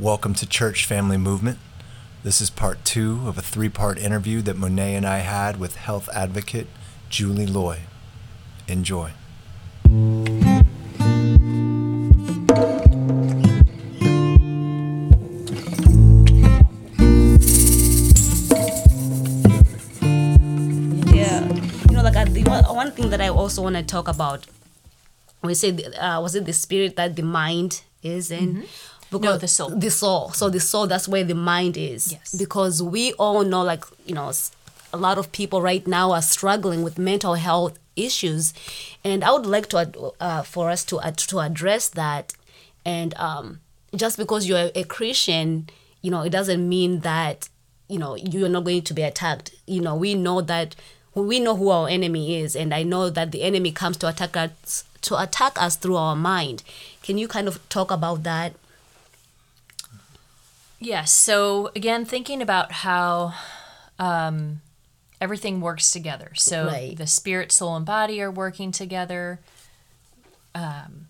Welcome to Church Family Movement. This is part two of a three part interview that Monet and I had with health advocate Julie Loy. Enjoy. Yeah, you know, like the one, one thing that I also want to talk about. We say, uh, was it the spirit that the mind is in? Because No, the soul. The soul. So the soul, that's where the mind is. Yes. Because we all know, like you know, a lot of people right now are struggling with mental health issues, and I would like to uh, for us to ad- to address that. And um, just because you're a Christian, you know, it doesn't mean that you know you're not going to be attacked. You know, we know that we know who our enemy is, and I know that the enemy comes to attack us to attack us through our mind. Can you kind of talk about that? Yes. So again, thinking about how um, everything works together. So Right. the spirit, soul, and body are working together. Um,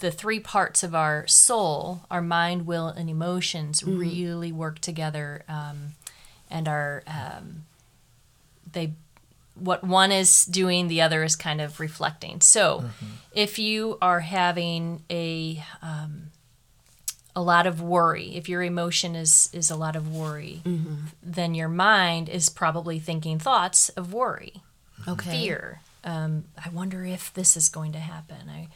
the three parts of our soul, our mind, will, and emotions, really work together, um, and are um, they what one is doing, the other is kind of reflecting. So, if you are having a a lot of worry. If your emotion is is a lot of worry then your mind is probably thinking thoughts of worry Okay. fear. Um, i wonder if this is going to happen. I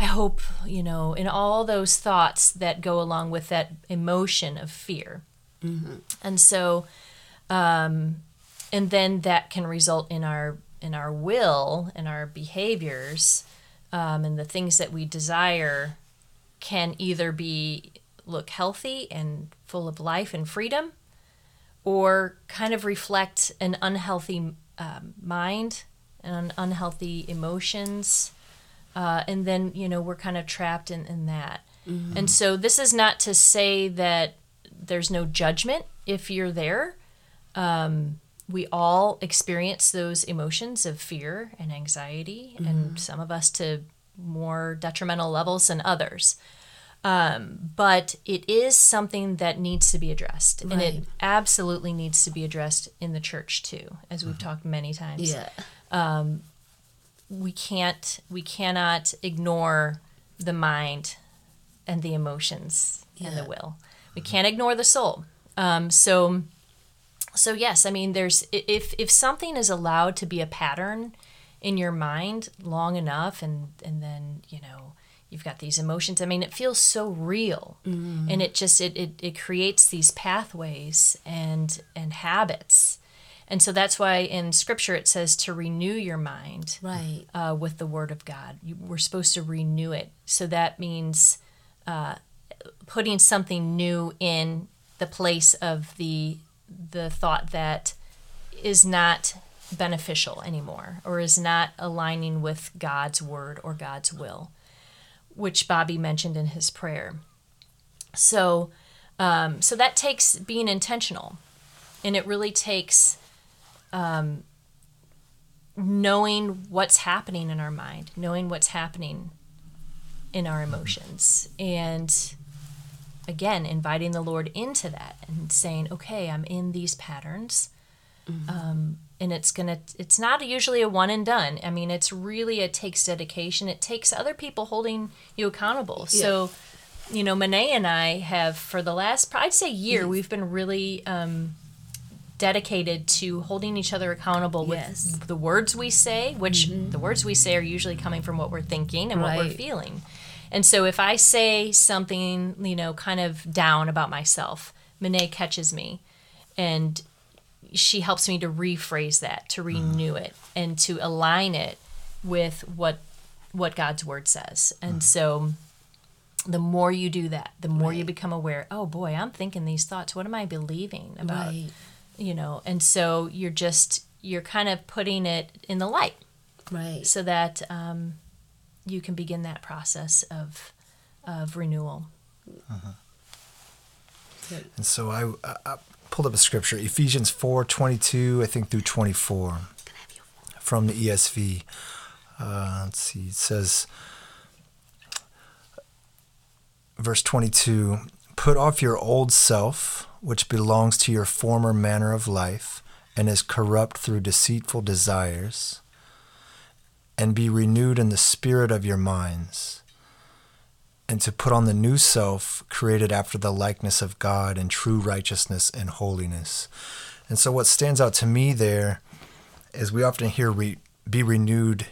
i hope you know in all those thoughts that go along with that emotion of fear. And so um, and then that can result in our in our will and our behaviors um, and the things that we desire can either be look healthy and full of life and freedom or kind of reflect an unhealthy um, mind and unhealthy emotions uh, and then you know we're kind of trapped in, in that. And so this is not to say that there's no judgment if you're there. Um, we all experience those emotions of fear and anxiety and some of us to more detrimental levels than others. Um, but it is something that needs to be addressed and it absolutely needs to be addressed in the church too as we've talked many times. Yeah. we can't we cannot ignore the mind and the emotions and the will. We can't ignore the soul. Um, so so yes i mean there's if if something is allowed to be a pattern in your mind long enough and and then you know you've got these emotions i mean it feels so real and it just it, it it creates these pathways and and habits and so that's why in scripture it says to renew your mind Right. uh, with the word of God. You, we're supposed to renew it. So that means uh, putting something new in the place of the the thought that is not beneficial anymore or is not aligning with God's word or God's will, which Bobby mentioned in his prayer. So, um, so that takes being intentional, and it really takes um, knowing what's happening in our mind, knowing what's happening in our emotions, and again, inviting the Lord into that and saying, okay, I'm in these patterns. Um, and it's gonna it's not usually a one and done. I mean it's really it takes dedication. It takes other people holding you accountable. So you know Monet and i have for the last i'd say year we've been really um, dedicated to holding each other accountable with the words we say, which the words we say are usually coming from what we're thinking and what we're feeling. And so if I say something, you know, kind of down about myself, Monet catches me. And she helps me to rephrase that, to mm. renew it, and to align it with what what God's word says. And mm. so the more you do that, the more you become aware, oh boy, I'm thinking these thoughts. What am I believing about Right. you know and so you're just you're kind of putting it in the light Right. so that um, you can begin that process of of renewal uh-huh. And so I, I, I pulled up a scripture, Ephesians four twenty two, I think through 24, from the ESV. Uh, let's see, it says, verse 22 Put off your old self, which belongs to your former manner of life and is corrupt through deceitful desires, and be renewed in the spirit of your minds, and to put on the new self, created after the likeness of God in true righteousness and holiness. And so, what stands out to me there is we often hear re- be renewed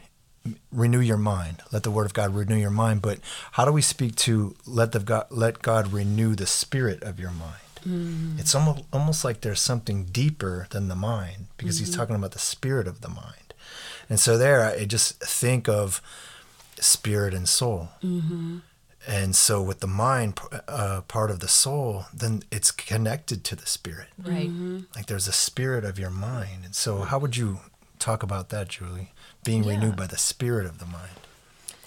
renew your mind. Let the word of God renew your mind. But how do we speak to let the God let God renew the spirit of your mind? Mm-hmm. It's almost almost like there's something deeper than the mind because mm-hmm. he's talking about the spirit of the mind. And so there, I just think of spirit and soul. Mm-hmm. And so with the mind uh, part of the soul, then it's connected to the spirit. Right. Like there's a spirit of your mind. And so how would you talk about that, Julie? being yeah. renewed by the spirit of the mind.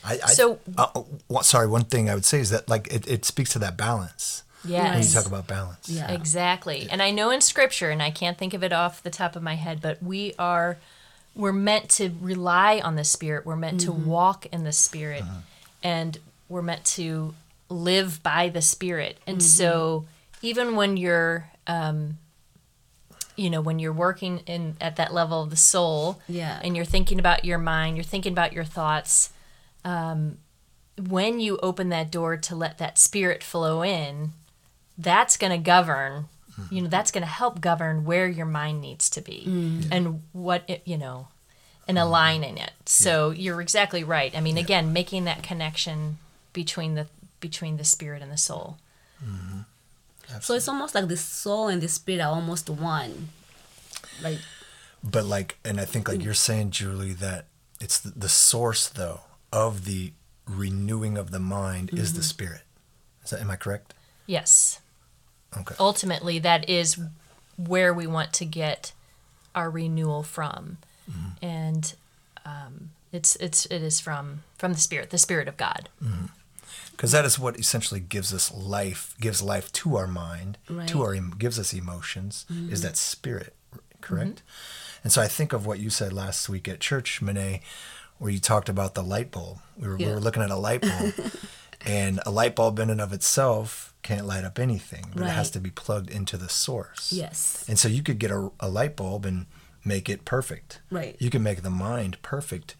I, I so, uh, uh sorry, one thing I would say is that like it, it speaks to that balance. Yes. When you talk about balance. Yeah. Exactly. And I know in scripture, and I can't think of it off the top of my head, but we are, we're meant to rely on the Spirit. We're meant mm-hmm. to walk in the Spirit. Uh-huh. And we're meant to live by the Spirit. And mm-hmm. so even when you're, um, you know when you're working in at that level of the soul yeah and you're thinking about your mind you're thinking about your thoughts um, when you open that door to let that spirit flow in that's going to govern mm-hmm. you know that's going to help govern where your mind needs to be mm. and what it you know and mm-hmm. aligning it so yeah. you're exactly right i mean yeah. again making that connection between the between the spirit and the soul mm-hmm. So it's almost like the soul and the spirit are almost one. Like But like and I think like you're saying Julie that it's the, the source though of the renewing of the mind mm-hmm. is the mm-hmm. spirit. Is that am I correct? Yes. Okay. Ultimately that is where we want to get our renewal from. Mm-hmm. And um, it's it's it is from from the spirit, the spirit of God. Mm-hmm because that is what essentially gives us life, gives life to our mind, right. to our gives us emotions, mm-hmm. is that spirit, correct? Mm-hmm. And so I think of what you said last week at church, Monet, where you talked about the light bulb. We were, yeah. we were looking at a light bulb, and a light bulb in and of itself can't light up anything, but right. it has to be plugged into the source. Yes. And so you could get a, a light bulb and make it perfect. Right. You can make the mind perfect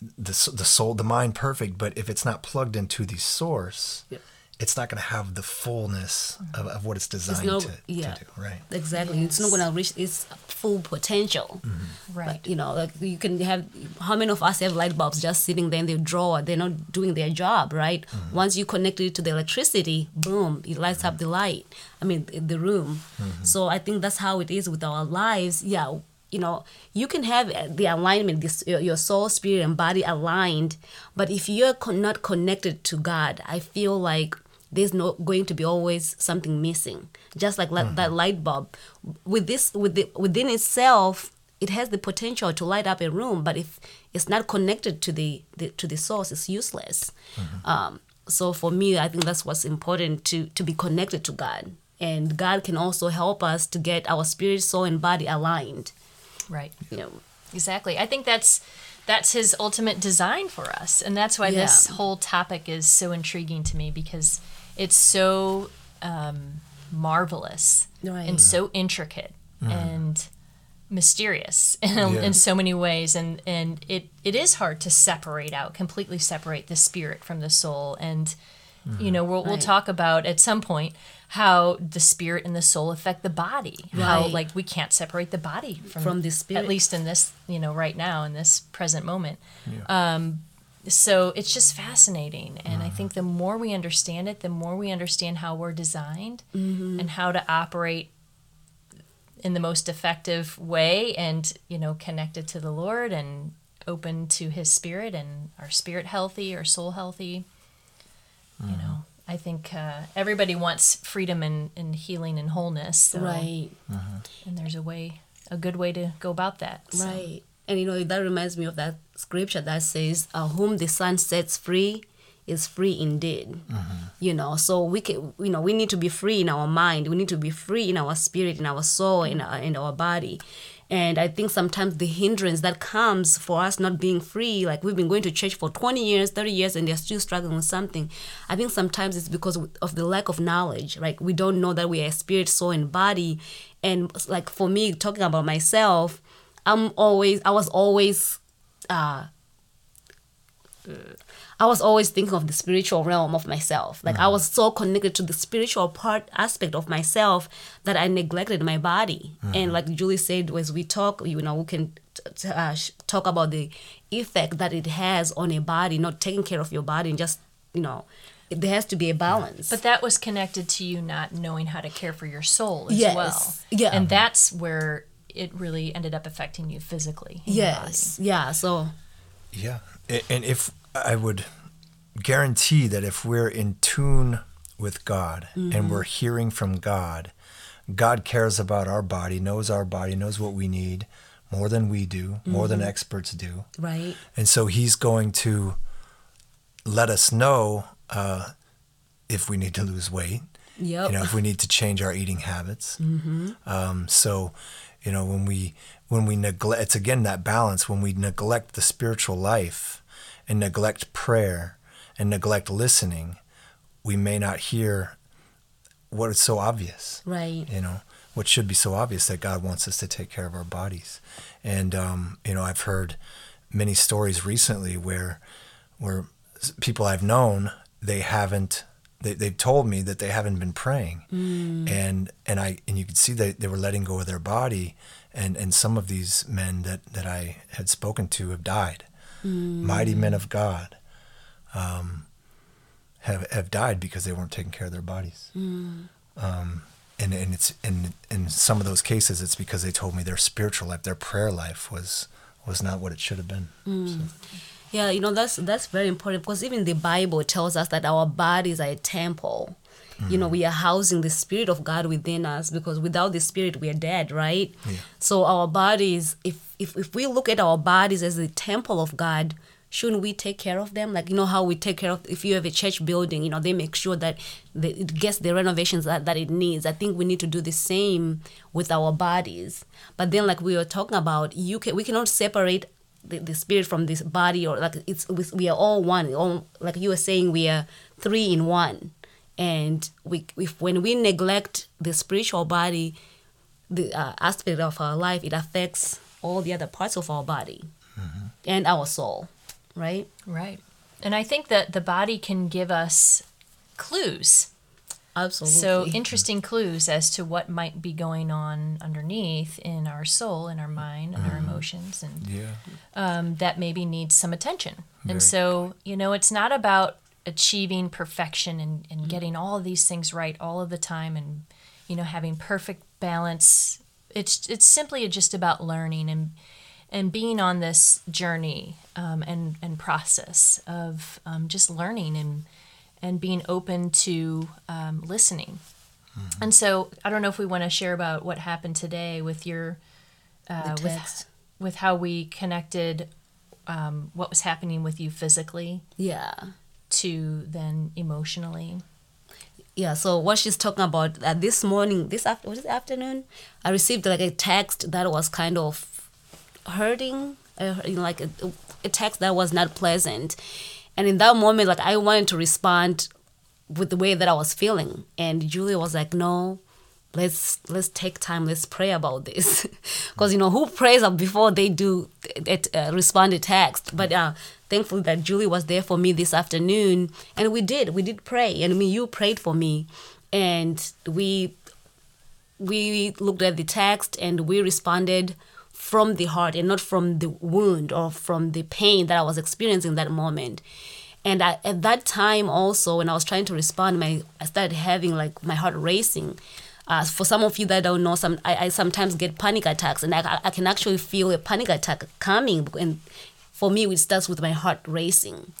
the the soul, the mind perfect, but if it's not plugged into the source, yep. it's not going to have the fullness of, of what it's designed it's no, to, yeah, to, do. Right. Exactly. Yes. It's not going to reach its full potential. Mm-hmm. Right. But, you know, like you can have how many of us have light bulbs just sitting there in the drawer? They're not doing their job, right? Mm-hmm. Once you connect it to the electricity, boom, it lights mm-hmm. up the light. I mean, the room. Mm-hmm. So I think that's how it is with our lives. Yeah, you know you can have uh, the alignment this your soul spirit and body aligned but if you're not connected to god i feel like there's not going to be always something missing. Just like mm-hmm. that light bulb. With this with the, within itself it has the potential to light up a room but if it's not connected to the, the to the source it's useless. Mm-hmm. um, so for me i think that's what's important to to be connected to god. And god can also help us to get our spirit soul and body aligned Right. You know, exactly. I think that's that's his ultimate design for us, and that's why yeah. this whole topic is so intriguing to me because it's so um, marvelous right. and so intricate mm. and mysterious in, yeah. in so many ways and and it it is hard to separate out completely separate the spirit from the soul and mm. you know we'll, right. we'll talk about at some point how the spirit and the soul affect the body. Right. How like we can't separate the body from, from the spirit. At least in this, you know, right now in this present moment. Yeah. Um, so it's just fascinating, and I mm-hmm. think the more we understand it, the more we understand how we're designed mm-hmm. and how to operate in the most effective way, and you know, connected to the Lord and open to His Spirit, and our spirit healthy, our soul healthy. Mm-hmm. You know, I think uh, everybody wants freedom and, and healing and wholeness. So, right. Uh-huh. And there's a way, a good way to go about that. So. Right. And you know, that reminds me of that scripture that says, uh, Whom the Son sets free is free indeed. Uh-huh. You know, so we can, you know, we need to be free in our mind. We need to be free in our spirit, in our soul, in our, in our body. And I think sometimes the hindrance that comes for us not being free, like we've been going to church for 20 years, 30 years, and they're still struggling with something. I think sometimes it's because of the lack of knowledge. Like we don't know that we are spirit, soul, and body. And like for me, talking about myself, I'm always, I was always, uh, I was always thinking of the spiritual realm of myself. Like I was so connected to the spiritual part aspect of myself that I neglected my body. And like Julie said, as we talk, you know, we can t- t- uh, sh- talk about the effect that it has on a body, not taking care of your body, and just you know, there has to be a balance. But that was connected to you not knowing how to care for your soul as Yes. well. Yeah. And that's where it really ended up affecting you physically. yes, yeah. So Yeah. And if I would guarantee that if we're in tune with God and we're hearing from God, God cares about our body, knows our body, knows what we need more than we do, more than experts do. right, And so he's going to let us know uh, if we need to lose weight, yep, you know, if we need to change our eating habits. Um, so, you know, when we when we neglect, it's again that balance. When we neglect the spiritual life and neglect prayer and neglect listening, we may not hear what is so obvious right, you know what should be so obvious that god wants us to take care of our bodies. And um, you know i've heard many stories recently where where people i've known they haven't they, they've told me that they haven't been praying. And and i and you could see that they were letting go of their body. And and some of these men that that i had spoken to have died mighty men of god um, have have died because they weren't taking care of their bodies. Um, and and it's in in some of those cases it's because they told me their spiritual life, their prayer life was was not what it should have been. So, Yeah, you know that's that's very important because even the Bible tells us that our bodies are a temple. You know, we are housing the spirit of God within us because without the spirit we are dead, right? So our bodies, if, if if we look at our bodies as the temple of God, shouldn't we take care of them? Like you know how we take care of if you have a church building, you know, they make sure that it gets the renovations that, that it needs. I think we need to do the same with our bodies. But then like we were talking about, you can we cannot separate the, the spirit from this body or like it's we, we are all one all, like you were saying we are three in one and we if when we neglect the spiritual body the uh, aspect of our life it affects all the other parts of our body mm-hmm. and our soul right Right. And I think that the body can give us clues. absolutely So interesting clues as to what might be going on underneath in our soul, in our mind, and our mm-hmm. emotions, and yeah, um, that maybe needs some attention. Very and so, you know, it's not about achieving perfection and, and mm-hmm. getting all of these things right all of the time and, you know, having perfect balance. It's it's simply just about learning and and being on this journey um, and and process of um, just learning and and being open to um, listening. And so, I don't know if we want to share about what happened today with your uh, with with how we connected um, what was happening with you physically yeah to then emotionally. Yeah so what she's talking about uh, this morning this after was it afternoon i received like a text that was kind of hurting uh, like a, a text that was not pleasant. And in that moment like i wanted to respond with the way that i was feeling. And Julie was like no let's let's take time let's pray about this because you know who prays up before they do it uh, respond to text but uh thankfully that julie was there for me this afternoon and we did we did pray and I mean you prayed for me and we we looked at the text and we responded from the heart and not from the wound or from the pain that I was experiencing that moment. And I, at that time also, when I was trying to respond, my I started having like my heart racing. Uh, for some of you that don't know, some I, I sometimes get panic attacks, and I, I can actually feel a panic attack coming. And for me, it starts with my heart racing.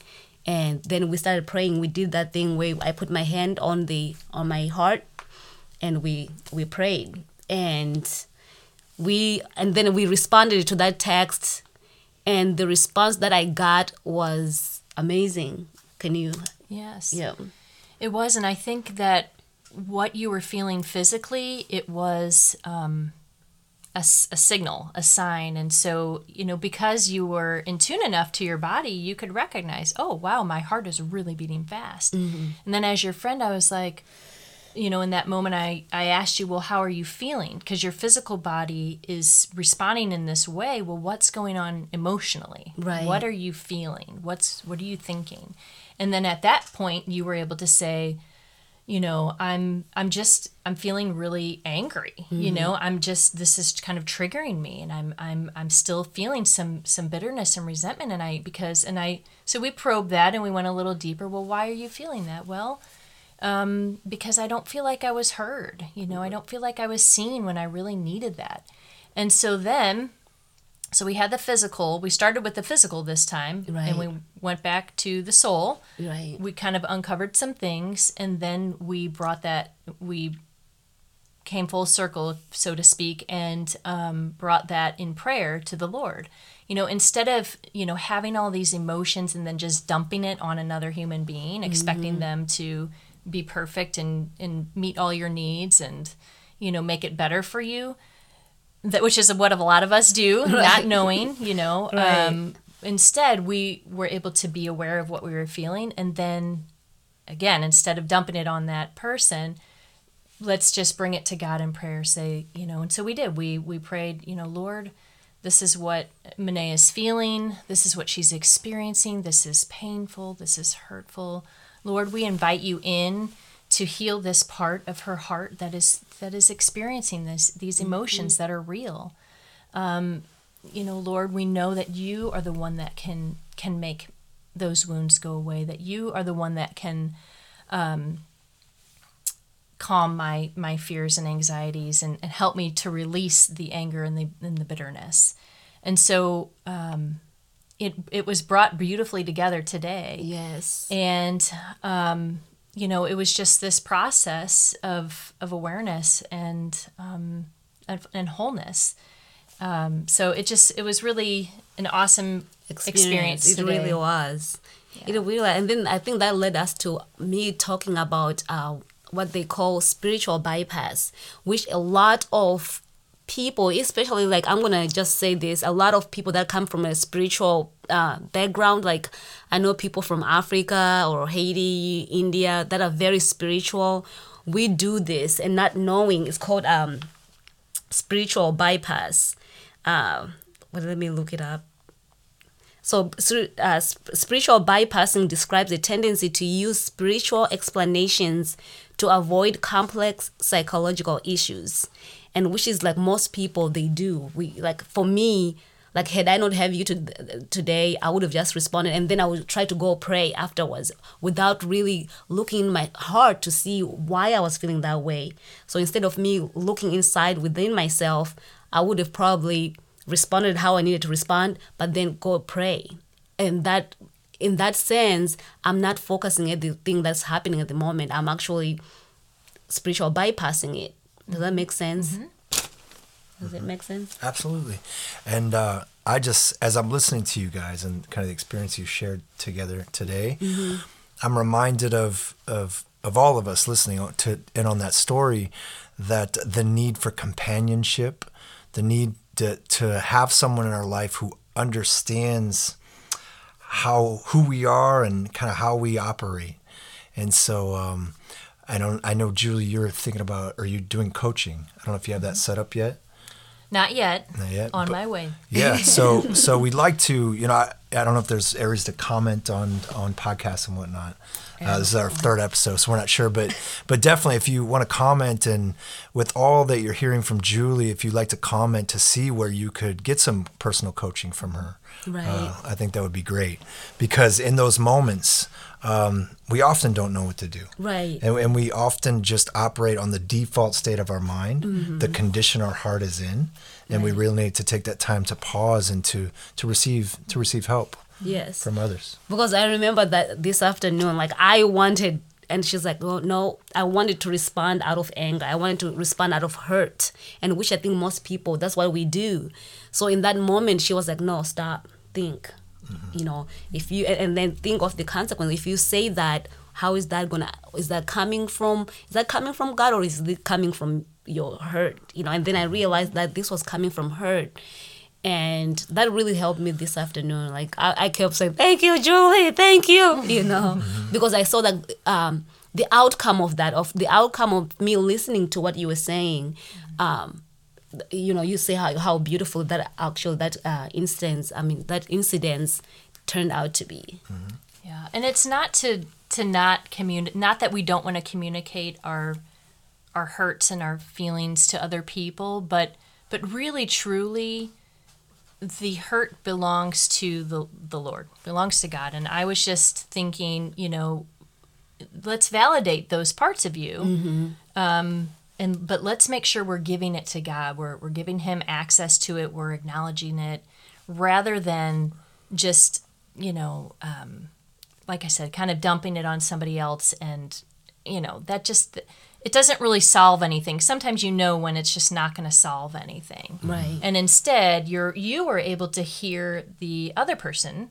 And then we started praying. We did that thing where I put my hand on the on my heart, and we we prayed. And we and then we responded to that text and the response that i got was amazing can you Yes. yeah It was, and I think that what you were feeling physically, it was, um, a, a signal, a sign. And so, you know, because you were in tune enough to your body, you could recognize, oh, wow, my heart is really beating fast. And then as your friend, I was like, you know, in that moment, I, I asked you, well, how are you feeling? Because your physical body is responding in this way. Well, what's going on emotionally? Right. What are you feeling? What's what are you thinking? And then at that point, you were able to say, you know, I'm I'm just I'm feeling really angry. You know, I'm just this is kind of triggering me, and I'm I'm I'm still feeling some some bitterness and resentment, and I because and I so we probed that and we went a little deeper. Well, why are you feeling that? Well um, because I don't feel like I was heard. You know, I don't feel like I was seen when I really needed that. And so then, so we had the physical. We started with the physical this time, Right. and we went back to the soul. Right. We kind of uncovered some things, and then we brought that we came full circle, so to speak, and um, brought that in prayer to the Lord. You know, instead of you know having all these emotions and then just dumping it on another human being, expecting them to be perfect and and meet all your needs and you know make it better for you, that which is what a lot of us do, not knowing. You know, Right. um, instead we were able to be aware of what we were feeling, and then again, instead of dumping it on that person, let's just bring it to God in prayer. Say, you know, and so we did. We we prayed, you know, Lord, this is what Monet is feeling. This is what she's experiencing. This is painful. This is hurtful. Lord, we invite you in to heal this part of her heart that is that is experiencing this these emotions that are real. Um, you know, Lord, we know that you are the one that can can make those wounds go away. That you are the one that can calm my my fears and anxieties and, and help me to release the anger and the and the bitterness. And so um, it it was brought beautifully together today. Yes. And um, you know, it was just this process of of awareness and um, and, and wholeness. Um, so it just it was really an awesome experience. experience It today. really was. It really, and then I think that led us to me talking about uh, what they call spiritual bypass, which a lot of people, especially like I'm gonna just say this, a lot of people that come from a spiritual uh, background, like I know people from Africa or Haiti, India, that are very spiritual. We do this and not knowing. It's called um, spiritual bypass. Uh, well, let me look it up. So, uh, spiritual bypassing describes a tendency to use spiritual explanations to avoid complex psychological issues, and which is like most people they do. We like for me, like had I not have you to, today, I would have just responded, and then I would try to go pray afterwards without really looking in my heart to see why I was feeling that way. So instead of me looking inside within myself, I would have probably responded how I needed to respond, but then go pray. And that in that sense, I'm not focusing at the thing that's happening at the moment. I'm actually spiritual bypassing it. Does that make sense? Does it make sense? Absolutely. And uh, I just, as I'm listening to you guys and kind of the experience you shared together today, I'm reminded of, of, of all of us listening to and on that story that the need for companionship, the need to, to have someone in our life who understands how who we are and kind of how we operate. And so um, I don't I know Julie you're thinking about are you doing coaching? I don't know if you have that set up yet. Not yet. Not yet, On but- my way. Yeah, so so we'd like to, you know, I, I don't know if there's areas to comment on on podcasts and whatnot. Uh, this is our third episode, so we're not sure, but but definitely, if you want to comment and with all that you're hearing from Julie, if you'd like to comment to see where you could get some personal coaching from her, Right. uh, I think that would be great because in those moments, um, we often don't know what to do. Right. And, and we often just operate on the default state of our mind, Mm-hmm. the condition our heart is in, and we really need to take that time to pause and to to receive to receive help Yes. from others. Because I remember that this afternoon, like I wanted, and she's like, "Oh no, I wanted to respond out of anger. I wanted to respond out of hurt, and which I think most people that's what we do. So in that moment, she was like, "No, stop, think. You know, if you and and then think of the consequence. If you say that, how is that gonna is that coming from is that coming from god or is it coming from your hurt? You know and then i realized that this was coming from hurt. And that really helped me this afternoon. Like i, I kept saying thank you julie thank you you know because i saw that um, the outcome of that of the outcome of me listening to what you were saying um, you know you say how, how beautiful that actual that uh, instance i mean that incidents turned out to be Yeah, and it's not to to not communicate. Not that we don't want to communicate our our hurts and our feelings to other people, but but really, truly, the hurt belongs to the the Lord, belongs to God. And I was just thinking, you know, let's validate those parts of you. Um, and but let's make sure we're giving it to God. We're we're giving Him access to it. We're acknowledging it, rather than just you know, um, like I said, kind of dumping it on somebody else, and you know that just it doesn't really solve anything. Sometimes you know when it's just not going to solve anything, Right. And instead, you're you are able to hear the other person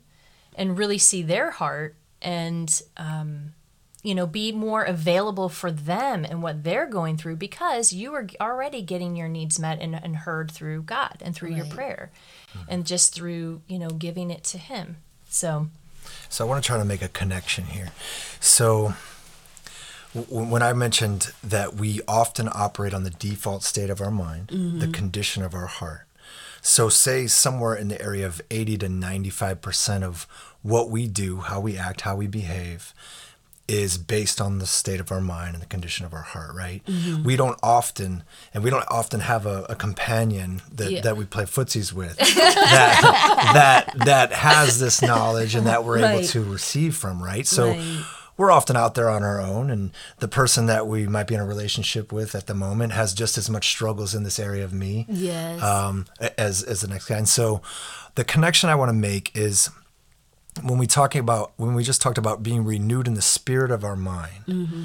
and really see their heart and um, you know be more available for them and what they're going through because you are already getting your needs met and, and heard through god and through your Right. prayer mm-hmm. and just through you know giving it to him so So I want to try to make a connection here. So w- when I mentioned that we often operate on the default state of our mind, the mm-hmm. condition of our heart. So say somewhere in the area of 80 to 95% of what we do, how we act, how we behave is based on the state of our mind and the condition of our heart, right? We don't often, and we don't often have a, a companion that, Yeah. that we play footsies with that, that, that has this knowledge and that we're able to receive from, right? So Right. we're often out there on our own, and the person that we might be in a relationship with at the moment has just as much struggles in this area of me Yes. um, as as the next guy. And so, the connection I want to make is when we talking about when we just talked about being renewed in the spirit of our mind. Mm-hmm.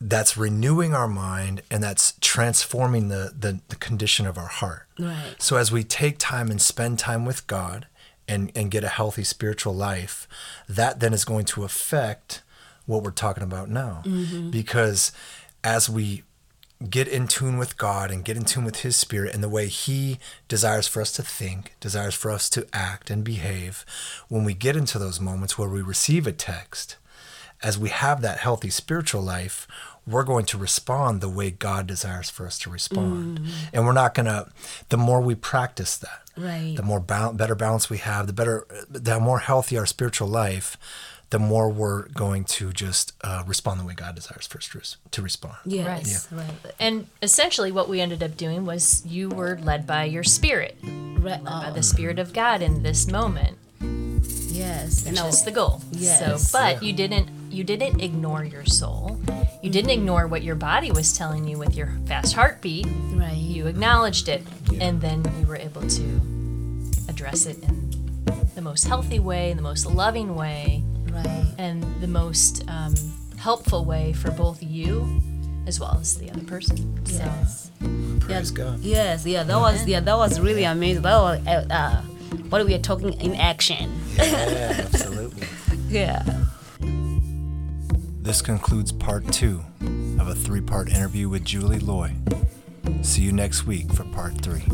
That's renewing our mind and that's transforming the, the the condition of our heart. Right. So as we take time and spend time with God and and get a healthy spiritual life, that then is going to affect what we're talking about now. Mm-hmm. Because as we get in tune with God and get in tune with His Spirit and the way He desires for us to think, desires for us to act and behave, when we get into those moments where we receive a text, as we have that healthy spiritual life, we're going to respond the way God desires for us to respond. Mm-hmm. And we're not going to, the more we practice that, Right. the more bal- better balance we have, the better, the more healthy our spiritual life, the more we're going to just uh, respond the way God desires for us to, respond. Yes. Right. and essentially what we ended up doing was you were led by your spirit Right. by Oh, the spirit of god in this moment yes. And I That's was the goal. Yes. So, but you didn't you didn't ignore your soul. You didn't ignore what your body was telling you with your fast heartbeat. right. You acknowledged it, and then you were able to address it in the most healthy way, the most loving way, right. and the most um, helpful way for both you as well as the other person. Yes. Praise God. Yes. Yeah. That was. Yeah. That was really amazing. That was. Uh, uh, what we are talking in action. Yeah, absolutely. Yeah. This concludes part two of a three part interview with Julie Loy. See you next week for part three.